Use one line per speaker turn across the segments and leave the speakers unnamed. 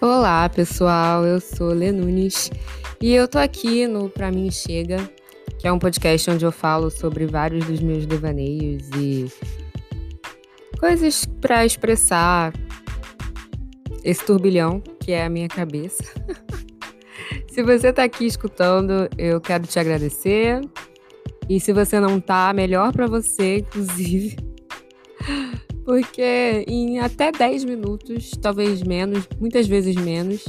Olá, pessoal. Eu sou Lê Nunes e eu tô aqui no Pra Mim Chega, que é um podcast onde eu falo sobre vários dos meus devaneios e coisas para expressar esse turbilhão que é a minha cabeça. se você tá aqui escutando, eu quero te agradecer. E se você não tá, melhor para você, inclusive. Porque em até 10 minutos, talvez menos, muitas vezes menos,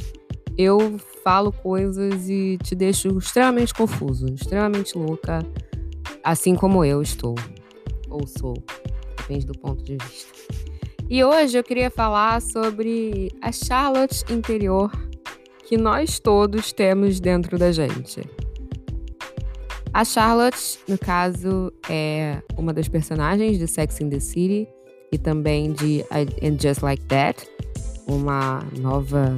eu falo coisas e te deixo extremamente confuso, extremamente louca, assim como eu estou. Ou sou, depende do ponto de vista. E hoje eu queria falar sobre a Charlotte interior que nós todos temos dentro da gente. A Charlotte, no caso, é uma das personagens de Sex in the City e também de And Just Like That, uma nova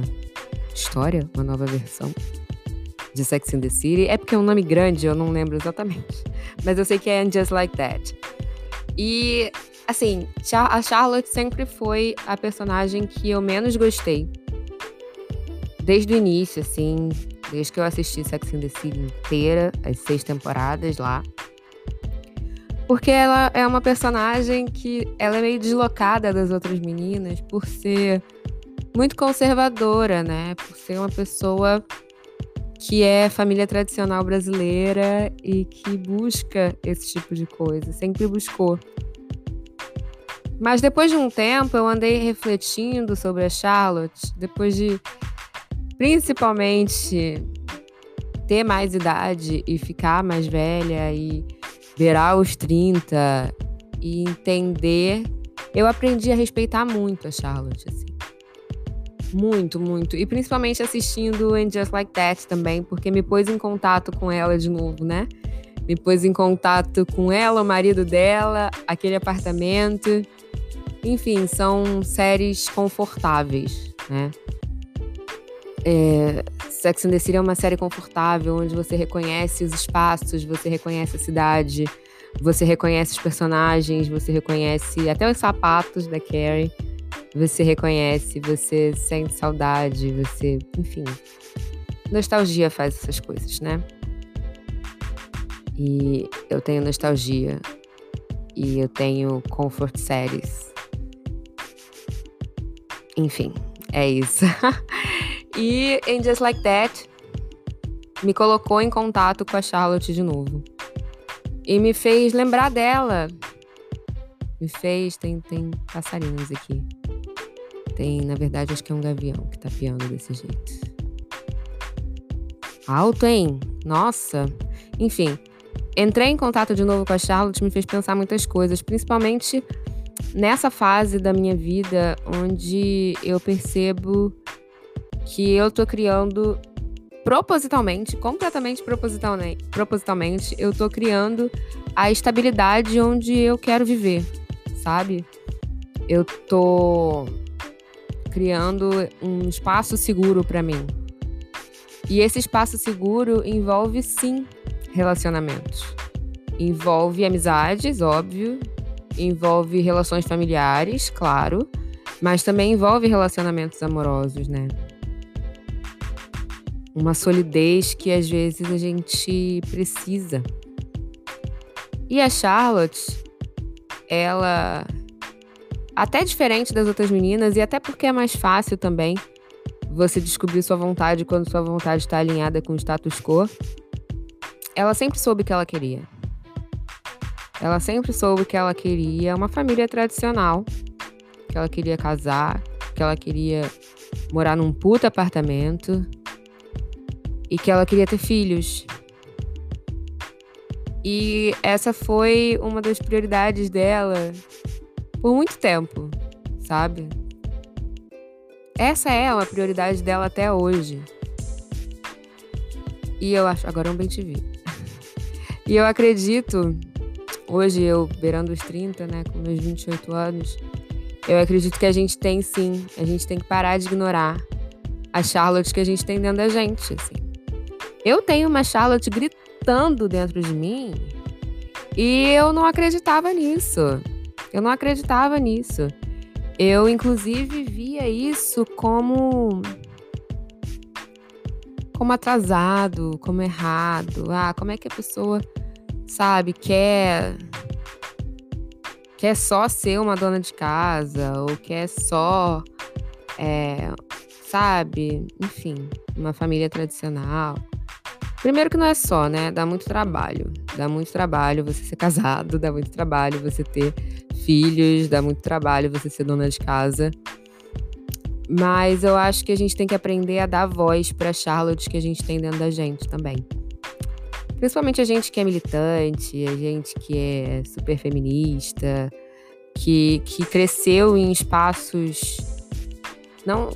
história, uma nova versão de Sex in the City. É porque é um nome grande, eu não lembro exatamente. Mas eu sei que é And Just Like That. E, assim, a Charlotte sempre foi a personagem que eu menos gostei. Desde o início, assim, desde que eu assisti Sex in the City inteira, as seis temporadas lá. Porque ela é uma personagem que ela é meio deslocada das outras meninas por ser muito conservadora, né? Por ser uma pessoa que é família tradicional brasileira e que busca esse tipo de coisa, sempre buscou. Mas depois de um tempo eu andei refletindo sobre a Charlotte, depois de principalmente ter mais idade e ficar mais velha e beirar os 30 e entender. Eu aprendi a respeitar muito a Charlotte, assim. Muito, muito. E principalmente assistindo And Just Like That também, porque me pôs em contato com ela de novo, né? Me pôs em contato com ela, o marido dela, aquele apartamento. Enfim, são séries confortáveis, né? É, Sex and the City é uma série confortável, onde você reconhece os espaços, você reconhece a cidade, você reconhece os personagens, você reconhece até os sapatos da Carrie. Você reconhece, você sente saudade, você. Enfim. Nostalgia faz essas coisas, né? E eu tenho nostalgia. E eu tenho comfort séries. Enfim, é isso. E em Just Like That, me colocou em contato com a Charlotte de novo. E me fez lembrar dela. Me fez. Tem, tem passarinhos aqui. Tem, na verdade, acho que é um gavião que tá piando desse jeito. Alto, hein? Nossa. Enfim, entrei em contato de novo com a Charlotte me fez pensar muitas coisas, principalmente nessa fase da minha vida onde eu percebo que eu tô criando propositalmente, completamente propositalmente, propositalmente, eu tô criando a estabilidade onde eu quero viver, sabe? Eu tô criando um espaço seguro para mim. E esse espaço seguro envolve sim relacionamentos. Envolve amizades, óbvio, envolve relações familiares, claro, mas também envolve relacionamentos amorosos, né? Uma solidez que às vezes a gente precisa. E a Charlotte, ela até diferente das outras meninas e até porque é mais fácil também você descobrir sua vontade quando sua vontade está alinhada com o status quo. Ela sempre soube que ela queria. Ela sempre soube que ela queria uma família tradicional, que ela queria casar, que ela queria morar num puta apartamento, e que ela queria ter filhos. E essa foi uma das prioridades dela por muito tempo, sabe? Essa é uma prioridade dela até hoje. E eu acho. Agora é um bem te vi. e eu acredito, hoje eu beirando os 30, né, com meus 28 anos, eu acredito que a gente tem sim, a gente tem que parar de ignorar a Charlotte que a gente tem dentro da gente, assim. Eu tenho uma Charlotte gritando dentro de mim e eu não acreditava nisso. Eu não acreditava nisso. Eu, inclusive, via isso como como atrasado, como errado. Ah, como é que a pessoa, sabe, quer quer só ser uma dona de casa ou quer só, é, sabe, enfim, uma família tradicional. Primeiro que não é só, né? Dá muito trabalho. Dá muito trabalho você ser casado, dá muito trabalho você ter filhos, dá muito trabalho você ser dona de casa. Mas eu acho que a gente tem que aprender a dar voz para Charlotte que a gente tem dentro da gente também. Principalmente a gente que é militante, a gente que é super feminista, que, que cresceu em espaços. Não.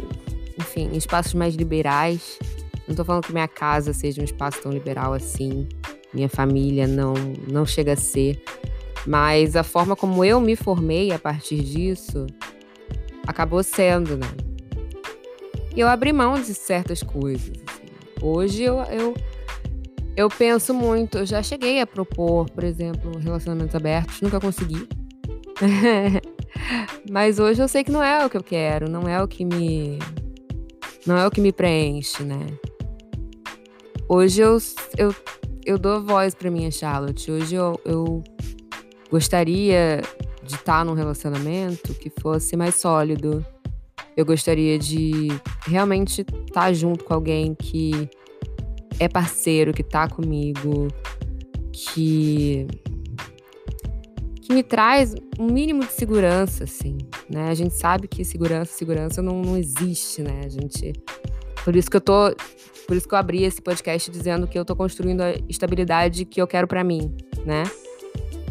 Enfim, em espaços mais liberais. Não tô falando que minha casa seja um espaço tão liberal assim. Minha família não, não chega a ser. Mas a forma como eu me formei a partir disso acabou sendo, né? E eu abri mão de certas coisas. Assim. Hoje eu, eu, eu penso muito. Eu já cheguei a propor, por exemplo, relacionamentos abertos, nunca consegui. Mas hoje eu sei que não é o que eu quero, não é o que me. Não é o que me preenche, né? Hoje eu, eu, eu dou voz para minha Charlotte. Hoje eu, eu gostaria de estar num relacionamento que fosse mais sólido. Eu gostaria de realmente estar junto com alguém que é parceiro, que tá comigo, que que me traz um mínimo de segurança, assim, né? A gente sabe que segurança, segurança não, não existe, né? A gente por isso que eu tô por isso que eu abri esse podcast dizendo que eu tô construindo a estabilidade que eu quero para mim, né?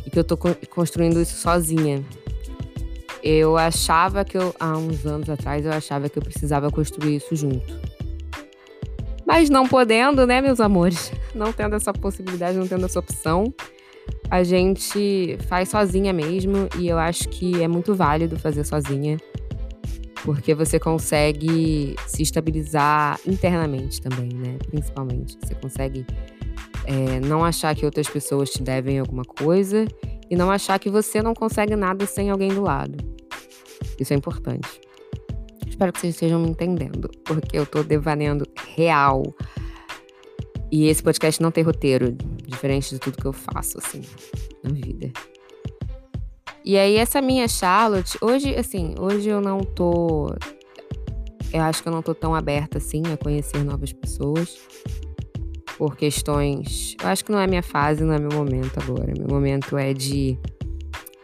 E que eu tô construindo isso sozinha. Eu achava que eu, há uns anos atrás, eu achava que eu precisava construir isso junto. Mas não podendo, né, meus amores? Não tendo essa possibilidade, não tendo essa opção, a gente faz sozinha mesmo. E eu acho que é muito válido fazer sozinha porque você consegue se estabilizar internamente também, né? Principalmente. Você consegue é, não achar que outras pessoas te devem alguma coisa e não achar que você não consegue nada sem alguém do lado. Isso é importante. Espero que vocês estejam me entendendo, porque eu tô devaneando real. E esse podcast não tem roteiro, diferente de tudo que eu faço, assim, na vida. E aí, essa minha Charlotte, hoje, assim, hoje eu não tô. Eu acho que eu não tô tão aberta assim a conhecer novas pessoas. Por questões. Eu acho que não é minha fase, não é meu momento agora. Meu momento é de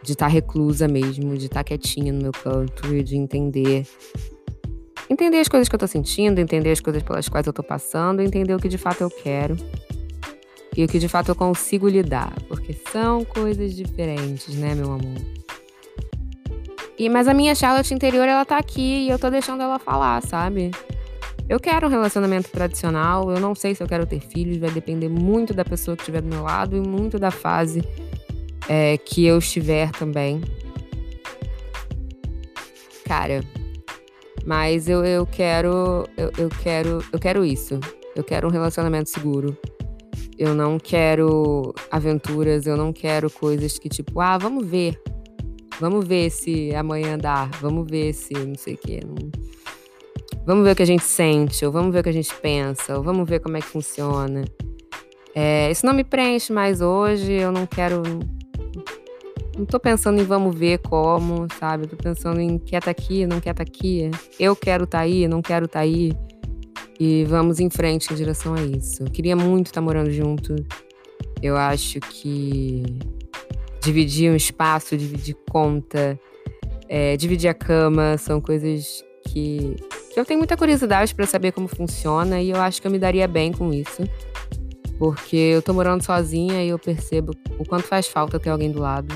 de estar tá reclusa mesmo, de estar tá quietinha no meu canto e de entender entender as coisas que eu tô sentindo, entender as coisas pelas quais eu tô passando, entender o que de fato eu quero e o que de fato eu consigo lidar, porque são coisas diferentes, né, meu amor? E, mas a minha Charlotte interior, ela tá aqui e eu tô deixando ela falar, sabe? Eu quero um relacionamento tradicional, eu não sei se eu quero ter filhos, vai depender muito da pessoa que estiver do meu lado e muito da fase é, que eu estiver também. Cara, mas eu, eu quero. Eu, eu quero. Eu quero isso. Eu quero um relacionamento seguro. Eu não quero aventuras, eu não quero coisas que, tipo, ah, vamos ver. Vamos ver se amanhã dá. Vamos ver se não sei o quê. Não... Vamos ver o que a gente sente, ou vamos ver o que a gente pensa, ou vamos ver como é que funciona. É, isso não me preenche mais hoje, eu não quero. Não tô pensando em vamos ver como, sabe? Tô pensando em quer tá aqui, não quer tá aqui. Eu quero tá aí, não quero tá aí. E vamos em frente em direção a isso. Eu queria muito estar morando junto. Eu acho que dividir um espaço, dividir conta, é, dividir a cama, são coisas que, eu tenho muita curiosidade para saber como funciona e eu acho que eu me daria bem com isso. Porque eu tô morando sozinha e eu percebo o quanto faz falta ter alguém do lado.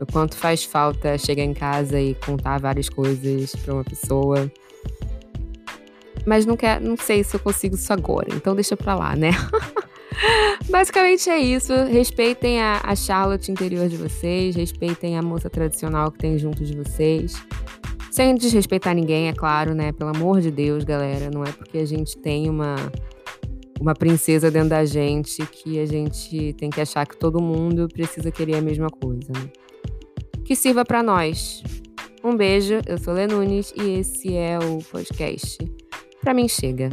O quanto faz falta chegar em casa e contar várias coisas para uma pessoa mas não, quer, não sei se eu consigo isso agora, então deixa pra lá, né? Basicamente é isso. Respeitem a, a Charlotte interior de vocês, respeitem a moça tradicional que tem junto de vocês. Sem desrespeitar ninguém, é claro, né? Pelo amor de Deus, galera. Não é porque a gente tem uma, uma princesa dentro da gente que a gente tem que achar que todo mundo precisa querer a mesma coisa. Né? Que sirva para nós. Um beijo, eu sou Lê Nunes e esse é o podcast Pra mim chega.